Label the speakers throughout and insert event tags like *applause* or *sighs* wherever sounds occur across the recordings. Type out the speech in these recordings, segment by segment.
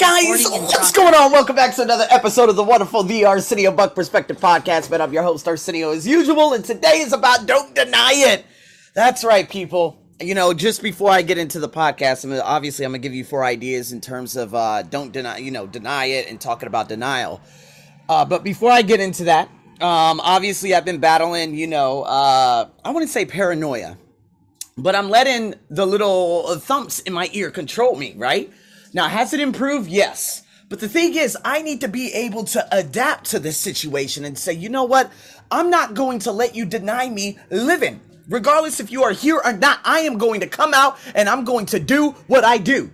Speaker 1: Guys, what's going on? Welcome back to another episode of the wonderful The Arsenio Buck Perspective Podcast. Man, I'm your host, Arsenio, as usual, and today is about Don't Deny It. That's right, people. You know, just before I get into the podcast, I'm gonna, obviously I'm gonna give you four ideas in terms of uh, don't deny, you know, deny it and talking about denial. Uh, but before I get into that, um, obviously I've been battling, you know, uh, I wouldn't say paranoia, but I'm letting the little thumps in my ear control me, right? Now, has it improved? Yes. But the thing is, I need to be able to adapt to this situation and say, you know what? I'm not going to let you deny me living. Regardless if you are here or not, I am going to come out and I'm going to do what I do.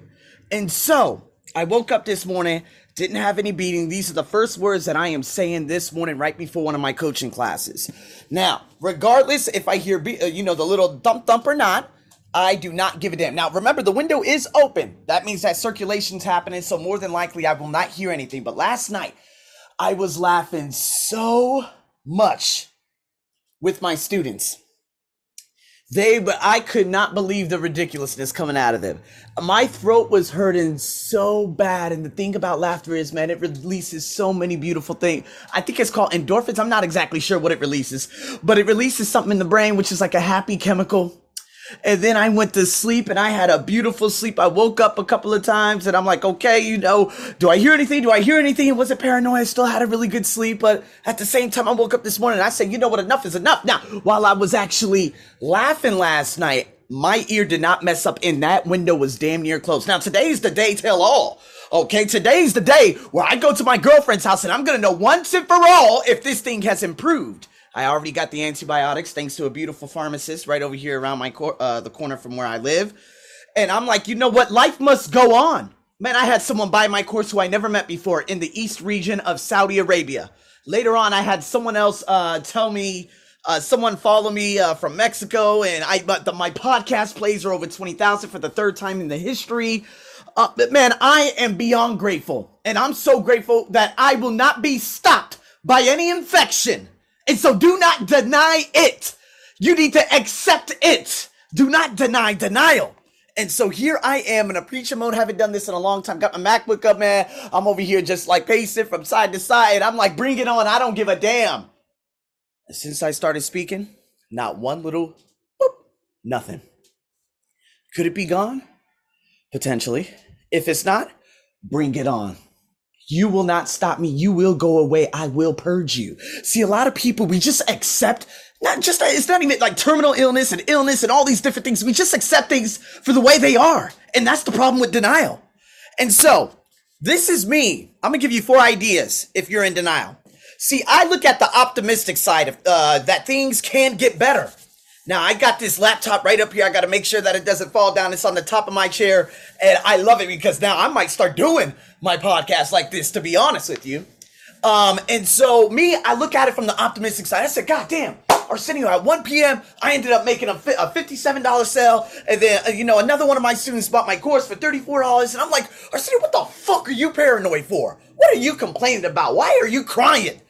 Speaker 1: And so I woke up this morning, didn't have any beating. These are the first words that I am saying this morning right before one of my coaching classes. Now, regardless if I hear, be- uh, you know, the little thump thump or not, I do not give a damn. Now, remember, the window is open. That means that circulation's happening, so more than likely I will not hear anything. But last night, I was laughing so much with my students. They, but I could not believe the ridiculousness coming out of them. My throat was hurting so bad, and the thing about laughter is, man, it releases so many beautiful things. I think it's called endorphins. I'm not exactly sure what it releases, but it releases something in the brain, which is like a happy chemical and then I went to sleep and I had a beautiful sleep. I woke up a couple of times and I'm like, okay, you know, do I hear anything? Do I hear anything? It wasn't paranoia. I still had a really good sleep. But at the same time, I woke up this morning and I said, you know what? Enough is enough. Now, while I was actually laughing last night, my ear did not mess up and that window was damn near closed. Now, today's the day tell all. Okay, today's the day where I go to my girlfriend's house and I'm gonna know once and for all if this thing has improved. I already got the antibiotics thanks to a beautiful pharmacist right over here around my cor- uh, the corner from where I live. And I'm like, you know what? Life must go on. Man, I had someone buy my course who I never met before in the East region of Saudi Arabia. Later on, I had someone else uh, tell me, uh, someone follow me uh, from Mexico, and I but the, my podcast plays are over twenty thousand for the third time in the history. Uh, but man, I am beyond grateful, and I'm so grateful that I will not be stopped by any infection and so do not deny it. You need to accept it. Do not deny denial. And so here I am in a preacher mode, haven't done this in a long time. Got my MacBook up, man. I'm over here just like pacing from side to side. I'm like, bring it on. I don't give a damn. Since I started speaking, not one little boop, nothing. Could it be gone? Potentially. If it's not, bring it on. You will not stop me. You will go away. I will purge you. See, a lot of people, we just accept not just, it's not even like terminal illness and illness and all these different things. We just accept things for the way they are. And that's the problem with denial. And so this is me. I'm going to give you four ideas if you're in denial. See, I look at the optimistic side of uh, that things can get better. Now I got this laptop right up here. I got to make sure that it doesn't fall down. It's on the top of my chair, and I love it because now I might start doing my podcast like this. To be honest with you, um, and so me, I look at it from the optimistic side. I said, God damn, Arsenio, at 1 p.m., I ended up making a, a $57 sale. And then, uh, you know, another one of my students bought my course for $34. And I'm like, Arsenio, what the fuck are you paranoid for? What are you complaining about? Why are you crying?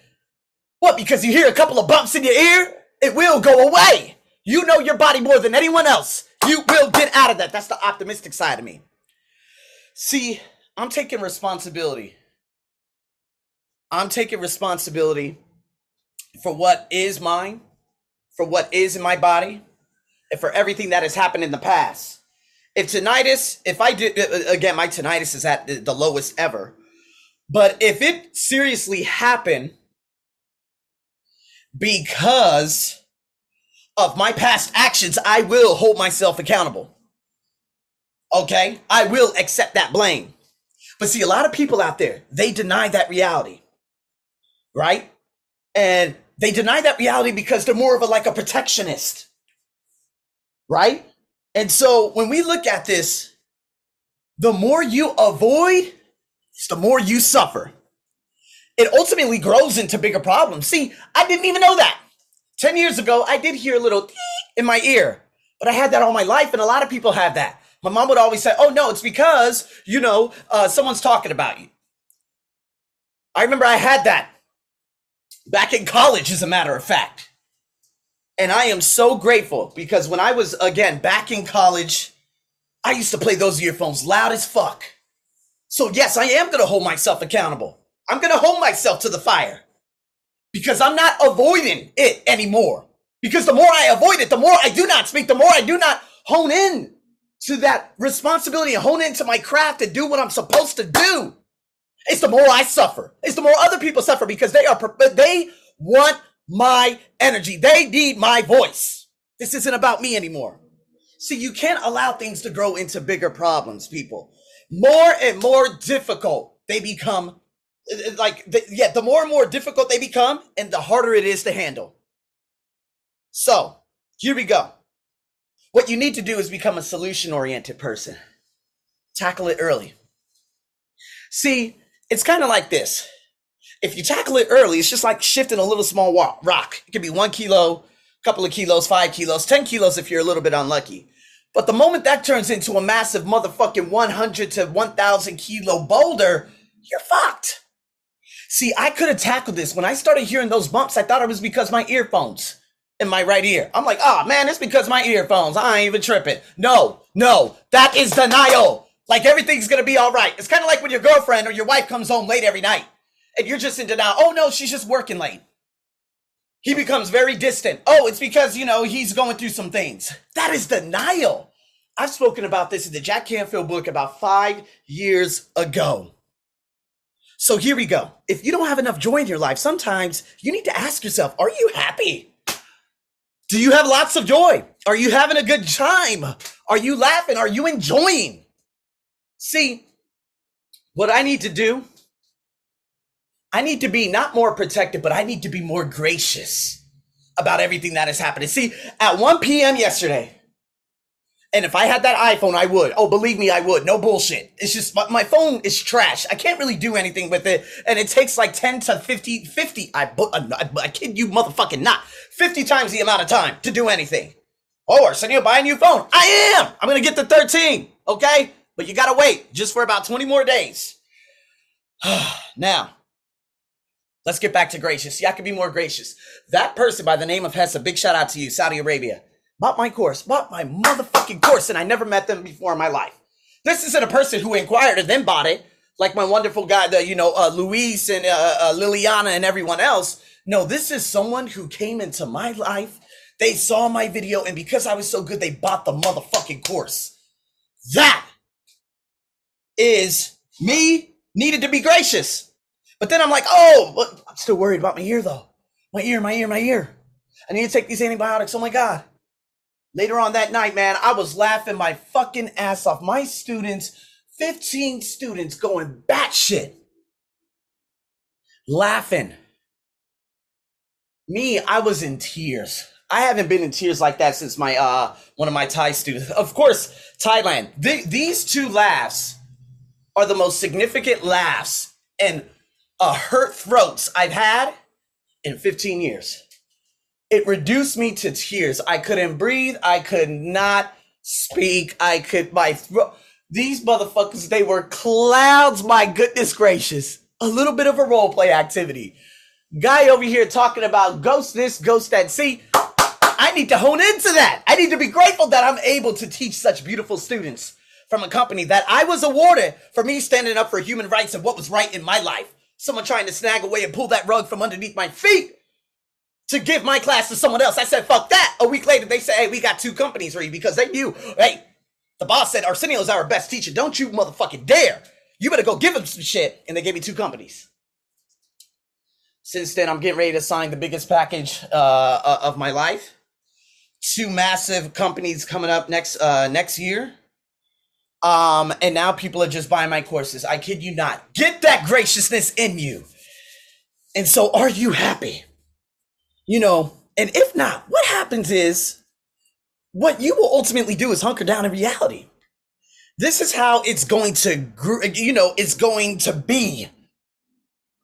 Speaker 1: What, because you hear a couple of bumps in your ear? It will go away. You know your body more than anyone else. You will get out of that. That's the optimistic side of me. See, I'm taking responsibility. I'm taking responsibility for what is mine, for what is in my body, and for everything that has happened in the past. If tinnitus, if I did, uh, again, my tinnitus is at the lowest ever. But if it seriously happened because of my past actions, I will hold myself accountable. Okay? I will accept that blame. But see, a lot of people out there, they deny that reality. Right? And they deny that reality because they're more of a like a protectionist. Right? And so when we look at this, the more you avoid, the more you suffer. It ultimately grows into bigger problems. See, I didn't even know that. 10 years ago, I did hear a little in my ear, but I had that all my life, and a lot of people have that. My mom would always say, Oh, no, it's because, you know, uh, someone's talking about you. I remember I had that back in college, as a matter of fact. And I am so grateful because when I was, again, back in college, I used to play those earphones loud as fuck. So, yes, I am going to hold myself accountable. I'm going to hold myself to the fire because I'm not avoiding it anymore. Because the more I avoid it, the more I do not speak, the more I do not hone in to that responsibility and hone into my craft and do what I'm supposed to do. It's the more I suffer. It's the more other people suffer because they are, they want my energy. They need my voice. This isn't about me anymore. See, you can't allow things to grow into bigger problems, people. More and more difficult they become. Like, the, yeah, the more and more difficult they become, and the harder it is to handle. So, here we go. What you need to do is become a solution oriented person. Tackle it early. See, it's kind of like this. If you tackle it early, it's just like shifting a little small rock. It could be one kilo, a couple of kilos, five kilos, 10 kilos if you're a little bit unlucky. But the moment that turns into a massive motherfucking 100 to 1000 kilo boulder, you're fucked. See, I could have tackled this. When I started hearing those bumps, I thought it was because my earphones in my right ear. I'm like, oh man, it's because my earphones. I ain't even tripping. No, no, that is denial. Like everything's gonna be all right. It's kind of like when your girlfriend or your wife comes home late every night and you're just in denial. Oh no, she's just working late. He becomes very distant. Oh, it's because, you know, he's going through some things. That is denial. I've spoken about this in the Jack Canfield book about five years ago. So here we go. If you don't have enough joy in your life, sometimes you need to ask yourself, are you happy? Do you have lots of joy? Are you having a good time? Are you laughing? Are you enjoying? See, what I need to do, I need to be not more protective, but I need to be more gracious about everything that is happening. See, at 1 p.m. yesterday, and if I had that iPhone, I would. Oh, believe me, I would. No bullshit. It's just my, my, phone is trash. I can't really do anything with it. And it takes like 10 to 50, 50, I, uh, I, I kid you motherfucking not, 50 times the amount of time to do anything. Oh, Arsenio, buy a new phone. I am. I'm going to get the 13. Okay. But you got to wait just for about 20 more days. *sighs* now, let's get back to gracious. See, I can be more gracious. That person by the name of Hessa, big shout out to you, Saudi Arabia bought my course, bought my motherfucking course, and I never met them before in my life. This isn't a person who inquired and then bought it, like my wonderful guy, the you know uh, Luis and uh, uh, Liliana and everyone else. No, this is someone who came into my life. They saw my video, and because I was so good, they bought the motherfucking course. That is me needed to be gracious. But then I'm like, oh, I'm still worried about my ear though. My ear, my ear, my ear. I need to take these antibiotics. Oh my God. Later on that night, man, I was laughing my fucking ass off. My students, 15 students going batshit. Laughing. Me, I was in tears. I haven't been in tears like that since my uh one of my Thai students. Of course, Thailand. these two laughs are the most significant laughs and uh, hurt throats I've had in 15 years it reduced me to tears. I couldn't breathe. I could not speak. I could, my throat. These motherfuckers, they were clouds. My goodness gracious. A little bit of a role play activity. Guy over here talking about ghost this, ghost that. See, I need to hone into that. I need to be grateful that I'm able to teach such beautiful students from a company that I was awarded for me standing up for human rights and what was right in my life. Someone trying to snag away and pull that rug from underneath my feet to give my class to someone else. I said, fuck that. A week later, they said, hey, we got two companies for you because they knew, hey, the boss said Arsenio is our best teacher. Don't you motherfucking dare. You better go give him some shit. And they gave me two companies. Since then, I'm getting ready to sign the biggest package uh, uh, of my life. Two massive companies coming up next uh, next year. Um, and now people are just buying my courses. I kid you not. Get that graciousness in you. And so, are you happy? You know, and if not, what happens is what you will ultimately do is hunker down in reality. This is how it's going to, you know, it's going to be.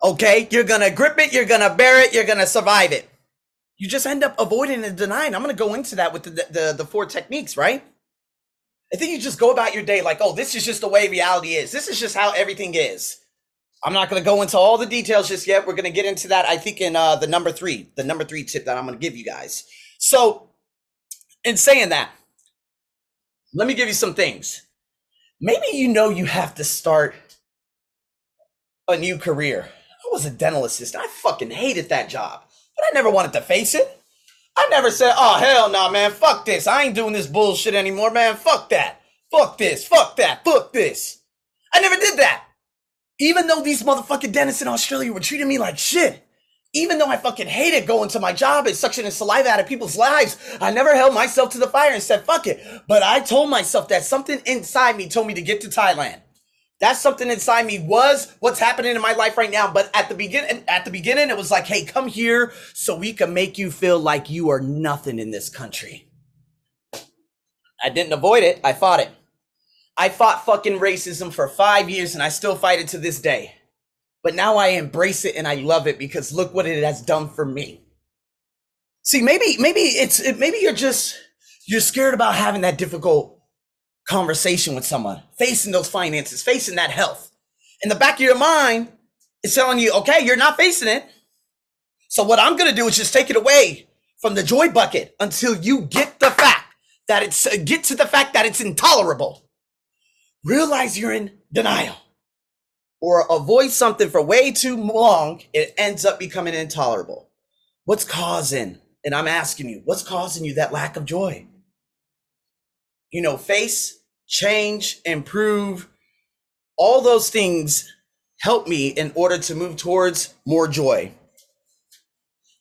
Speaker 1: Okay, you're gonna grip it, you're gonna bear it, you're gonna survive it. You just end up avoiding and denying. I'm gonna go into that with the, the, the four techniques, right? I think you just go about your day like, oh, this is just the way reality is. This is just how everything is. I'm not going to go into all the details just yet. We're going to get into that, I think, in uh, the number three, the number three tip that I'm going to give you guys. So, in saying that, let me give you some things. Maybe you know you have to start a new career. I was a dental assistant. I fucking hated that job, but I never wanted to face it. I never said, oh, hell no, nah, man, fuck this. I ain't doing this bullshit anymore, man. Fuck that. Fuck this. Fuck that. Fuck this. I never did that. Even though these motherfucking dentists in Australia were treating me like shit. Even though I fucking hated going to my job and suctioning saliva out of people's lives, I never held myself to the fire and said, fuck it. But I told myself that something inside me told me to get to Thailand. That something inside me was what's happening in my life right now. But at the beginning, at the beginning, it was like, hey, come here so we can make you feel like you are nothing in this country. I didn't avoid it. I fought it. I fought fucking racism for five years and I still fight it to this day. But now I embrace it and I love it because look what it has done for me. See, maybe, maybe it's, maybe you're just, you're scared about having that difficult conversation with someone, facing those finances, facing that health. In the back of your mind, it's telling you, okay, you're not facing it. So what I'm going to do is just take it away from the joy bucket until you get the fact that it's, uh, get to the fact that it's intolerable. Realize you're in denial or avoid something for way too long, it ends up becoming intolerable. What's causing, and I'm asking you, what's causing you that lack of joy? You know, face, change, improve, all those things help me in order to move towards more joy.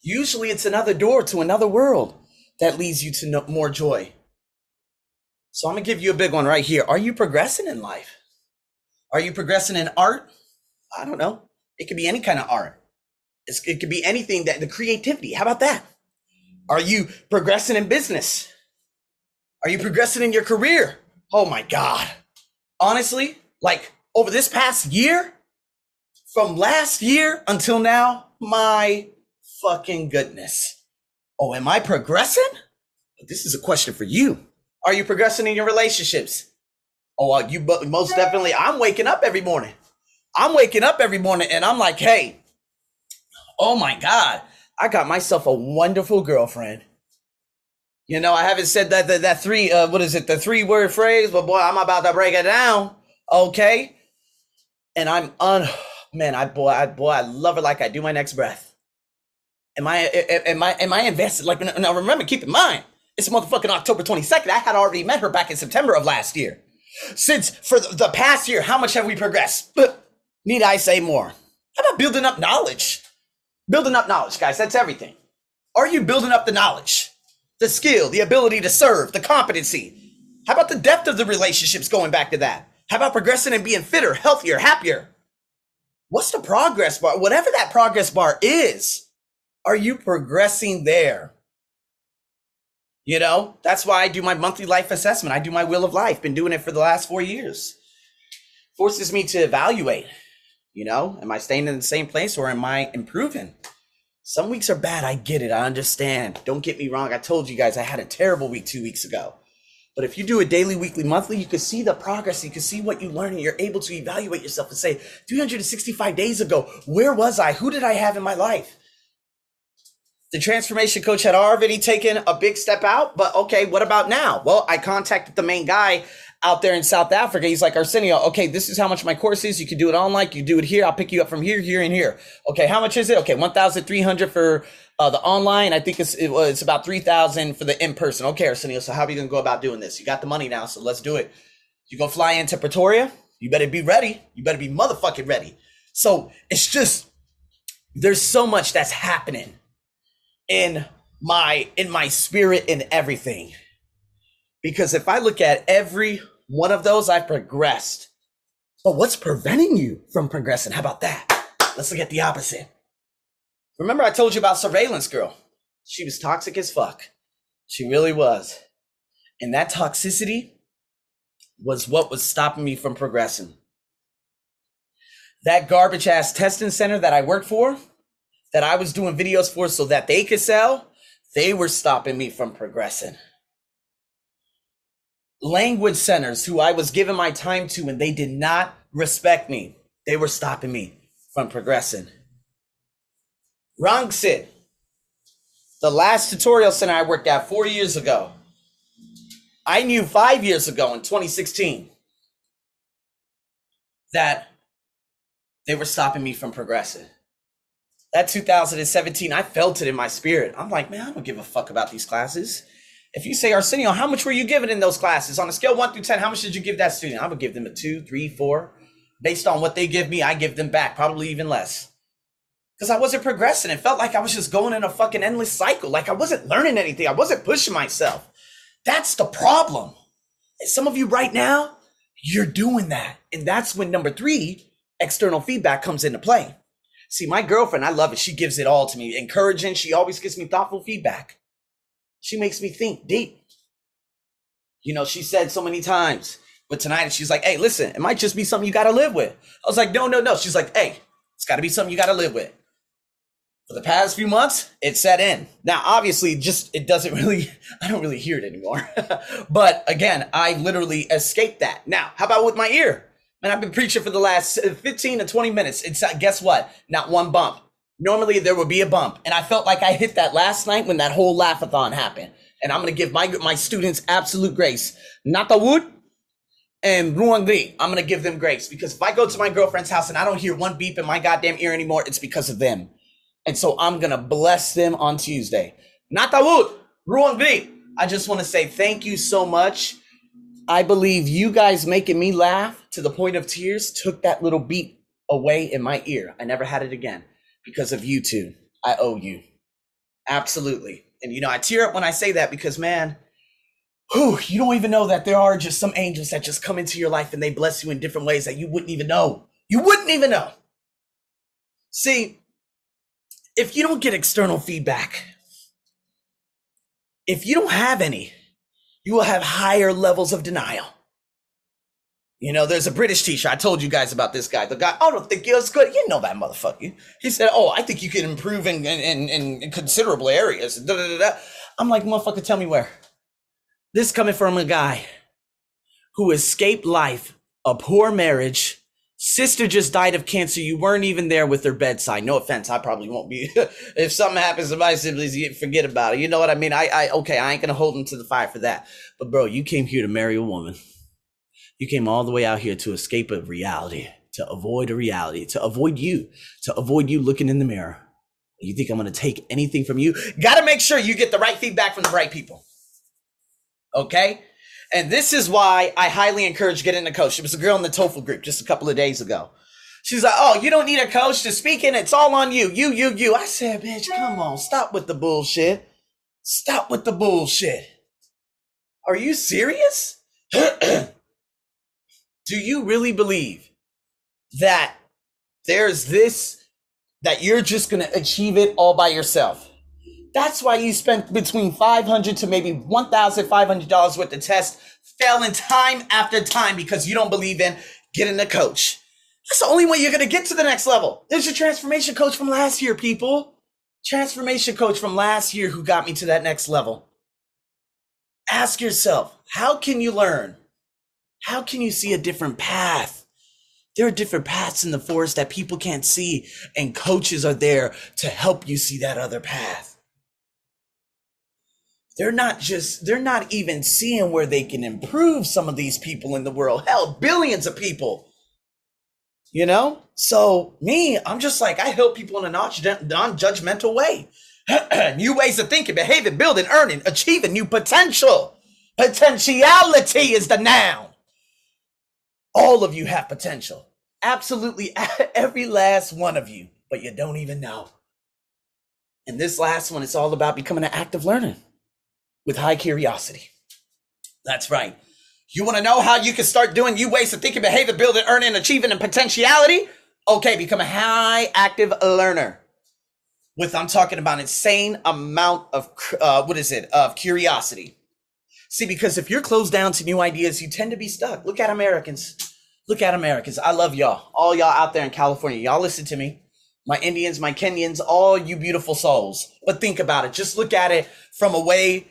Speaker 1: Usually it's another door to another world that leads you to more joy. So I'm to give you a big one right here. Are you progressing in life? Are you progressing in art? I don't know. It could be any kind of art. It's, it could be anything that the creativity. How about that? Are you progressing in business? Are you progressing in your career? Oh my God. Honestly, like over this past year, from last year until now, my fucking goodness. Oh, am I progressing? This is a question for you. Are you progressing in your relationships? Oh, you most definitely. I'm waking up every morning. I'm waking up every morning and I'm like, hey, oh my God, I got myself a wonderful girlfriend. You know, I haven't said that that, that three uh, what is it, the three word phrase, but boy, I'm about to break it down. Okay. And I'm un man, I boy, I boy, I love her like I do my next breath. Am I am I am I invested? Like now remember, keep in mind, it's motherfucking October 22nd. I had already met her back in September of last year. Since for the past year, how much have we progressed? But *clears throat* need I say more? How about building up knowledge? Building up knowledge, guys, that's everything. Are you building up the knowledge, the skill, the ability to serve, the competency? How about the depth of the relationships going back to that? How about progressing and being fitter, healthier, happier? What's the progress bar? Whatever that progress bar is, are you progressing there? You know, that's why I do my monthly life assessment. I do my wheel of life. Been doing it for the last four years. Forces me to evaluate. You know, am I staying in the same place or am I improving? Some weeks are bad. I get it. I understand. Don't get me wrong. I told you guys I had a terrible week two weeks ago. But if you do a daily, weekly, monthly, you can see the progress. You can see what you learn and you're able to evaluate yourself and say, 365 days ago, where was I? Who did I have in my life? The transformation coach had already taken a big step out, but okay, what about now? Well, I contacted the main guy out there in South Africa. He's like, Arsenio, okay, this is how much my course is. You can do it online. You do it here. I'll pick you up from here, here, and here. Okay, how much is it? Okay, 1,300 for uh, the online. I think it's, it was about 3,000 for the in person. Okay, Arsenio, so how are you going to go about doing this? You got the money now, so let's do it. You to fly into Pretoria? You better be ready. You better be motherfucking ready. So it's just, there's so much that's happening in my in my spirit in everything. Because if I look at every one of those, I've progressed. But what's preventing you from progressing? How about that? Let's look at the opposite. Remember, I told you about surveillance girl. She was toxic as fuck. She really was. And that toxicity was what was stopping me from progressing. That garbage ass testing center that I worked for, that I was doing videos for so that they could sell, they were stopping me from progressing. Language centers who I was giving my time to and they did not respect me, they were stopping me from progressing. Rangsit, the last tutorial center I worked at four years ago, I knew five years ago in 2016 that they were stopping me from progressing. That 2017, I felt it in my spirit. I'm like, man, I don't give a fuck about these classes. If you say Arsenio, how much were you given in those classes? On a scale one through 10, how much did you give that student? I would give them a two, three, four. Based on what they give me, I give them back, probably even less. Because I wasn't progressing. It felt like I was just going in a fucking endless cycle. Like I wasn't learning anything. I wasn't pushing myself. That's the problem. Some of you right now, you're doing that. And that's when number three, external feedback comes into play. See, my girlfriend, I love it. She gives it all to me, encouraging. She always gives me thoughtful feedback. She makes me think deep. You know, she said so many times, but tonight she's like, hey, listen, it might just be something you got to live with. I was like, no, no, no. She's like, hey, it's got to be something you got to live with. For the past few months, it set in. Now, obviously, just it doesn't *laughs* really, I don't really hear it anymore. *laughs* but again, I literally escaped that. Now, how about with my ear? Man, I've been preaching for the last 15 to 20 minutes. It's uh, guess what? Not one bump. Normally there would be a bump, and I felt like I hit that last night when that whole laughathon happened. And I'm gonna give my my students absolute grace. Natawood and Ruangri, I'm gonna give them grace because if I go to my girlfriend's house and I don't hear one beep in my goddamn ear anymore, it's because of them. And so I'm gonna bless them on Tuesday. Natawood, Ruangri. I just want to say thank you so much. I believe you guys making me laugh to the point of tears took that little beat away in my ear. I never had it again because of you two. I owe you. Absolutely. And you know, I tear up when I say that because man, whew, you don't even know that there are just some angels that just come into your life and they bless you in different ways that you wouldn't even know. You wouldn't even know. See, if you don't get external feedback, if you don't have any, you will have higher levels of denial. You know, there's a British teacher. I told you guys about this guy. The guy, I don't think you're good. You know that motherfucker. He said, Oh, I think you can improve in, in, in, in considerable areas. Da, da, da, I'm like, motherfucker, tell me where. This coming from a guy who escaped life, a poor marriage, sister just died of cancer. You weren't even there with her bedside. No offense, I probably won't be. *laughs* if something happens to my siblings, forget about it. You know what I mean? I, I, okay, I ain't gonna hold them to the fire for that. But bro, you came here to marry a woman. You came all the way out here to escape a reality, to avoid a reality, to avoid you, to avoid you looking in the mirror. You think I'm to take anything from you? Got to make sure you get the right feedback from the right people. Okay? And this is why I highly encourage getting a coach. It was a girl in the TOEFL group just a couple of days ago. She's like, "Oh, you don't need a coach to speak in. It's all on you. You, you, you." I said, "Bitch, come on, stop with the bullshit. Stop with the bullshit. Are you serious?" *clears throat* do you really believe that there's this that you're just going to achieve it all by yourself that's why you spent between 500 to maybe $1500 worth of tests failing time after time because you don't believe in getting a coach. That's the only way you're going to get to the next level. There's your transformation coach from last year people. Transformation coach from last year who got me to that next level. Ask yourself how can you learn? How can you see a different path? There are different paths in the forest that people can't see, and coaches are there to help you see that other path. They're not just, they're not even seeing where they can improve some of these people in the world. Hell, billions of people. You know? So, me, I'm just like, I help people in a non judgmental way. *clears throat* new ways of thinking, behaving, building, earning, achieving new potential. Potentiality is the noun. All of you have potential. Absolutely *laughs* every last one of you, but you don't even know. And this last one is all about becoming an active learner with high curiosity. That's right. You want to know how you can start doing new ways of thinking, behaving, building, earning, achieving, and potentiality? Okay, become a high active learner. With I'm talking about insane amount of uh, what is it of curiosity. See, because if you're closed down to new ideas, you tend to be stuck. Look at Americans. Look at Americans. I love y'all. All y'all out there in California. Y'all listen to me. My Indians, my Kenyans, all you beautiful souls. But think about it. Just look at it from a way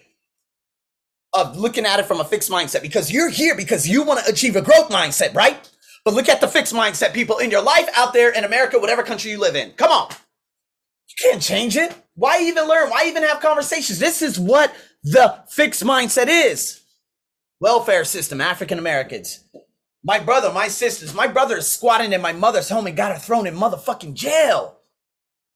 Speaker 1: of looking at it from a fixed mindset because you're here because you want to achieve a growth mindset, right? But look at the fixed mindset people in your life out there in America, whatever country you live in. Come on. You can't change it. Why even learn? Why even have conversations? This is what the fixed mindset is welfare system, African Americans. My brother, my sisters, my brother is squatting in my mother's home and got her thrown in motherfucking jail.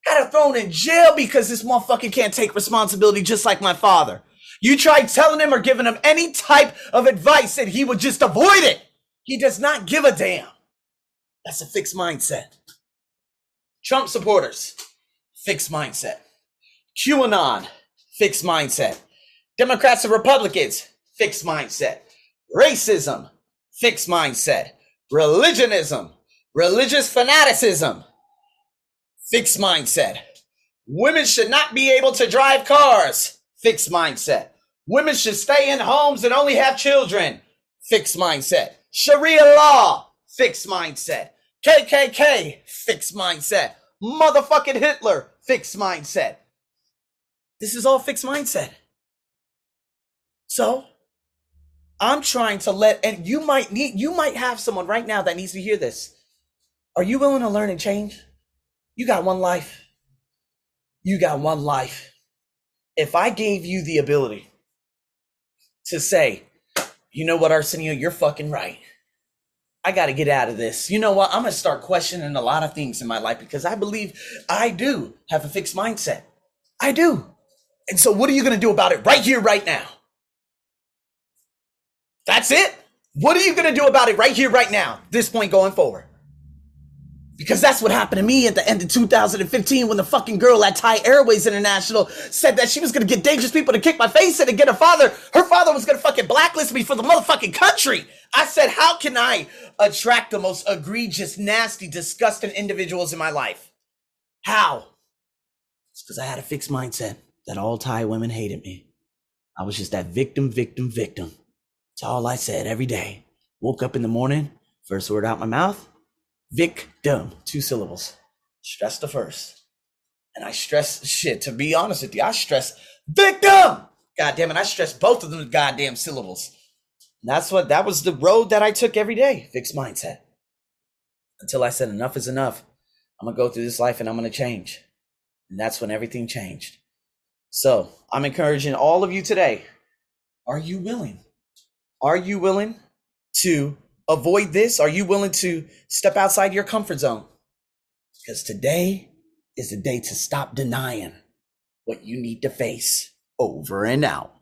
Speaker 1: Got her thrown in jail because this motherfucker can't take responsibility just like my father. You tried telling him or giving him any type of advice and he would just avoid it. He does not give a damn. That's a fixed mindset. Trump supporters, fixed mindset. QAnon, fixed mindset. Democrats and Republicans, fixed mindset. Racism, fixed mindset. Religionism, religious fanaticism, fixed mindset. Women should not be able to drive cars, fixed mindset. Women should stay in homes and only have children, fixed mindset. Sharia law, fixed mindset. KKK, fixed mindset. Motherfucking Hitler, fixed mindset. This is all fixed mindset. So, I'm trying to let, and you might need, you might have someone right now that needs to hear this. Are you willing to learn and change? You got one life. You got one life. If I gave you the ability to say, you know what, Arsenio, you're fucking right. I got to get out of this. You know what? I'm going to start questioning a lot of things in my life because I believe I do have a fixed mindset. I do. And so, what are you going to do about it right here, right now? That's it. What are you going to do about it right here, right now, this point going forward? Because that's what happened to me at the end of 2015 when the fucking girl at Thai Airways International said that she was gonna get dangerous people to kick my face in and get her father. Her father was gonna fucking blacklist me for the motherfucking country. I said, how can I attract the most egregious, nasty, disgusting individuals in my life? How? It's because I had a fixed mindset that all Thai women hated me. I was just that victim, victim, victim. It's all I said every day. Woke up in the morning, first word out my mouth, victim, two syllables. Stress the first. And I stress shit, to be honest with you, I stress victim. God damn it, I stress both of them goddamn syllables. And that's what that was the road that I took every day, fixed mindset. Until I said enough is enough. I'm gonna go through this life and I'm gonna change. And that's when everything changed. So I'm encouraging all of you today. Are you willing? Are you willing to avoid this? Are you willing to step outside your comfort zone? Because today is the day to stop denying what you need to face. Over and out.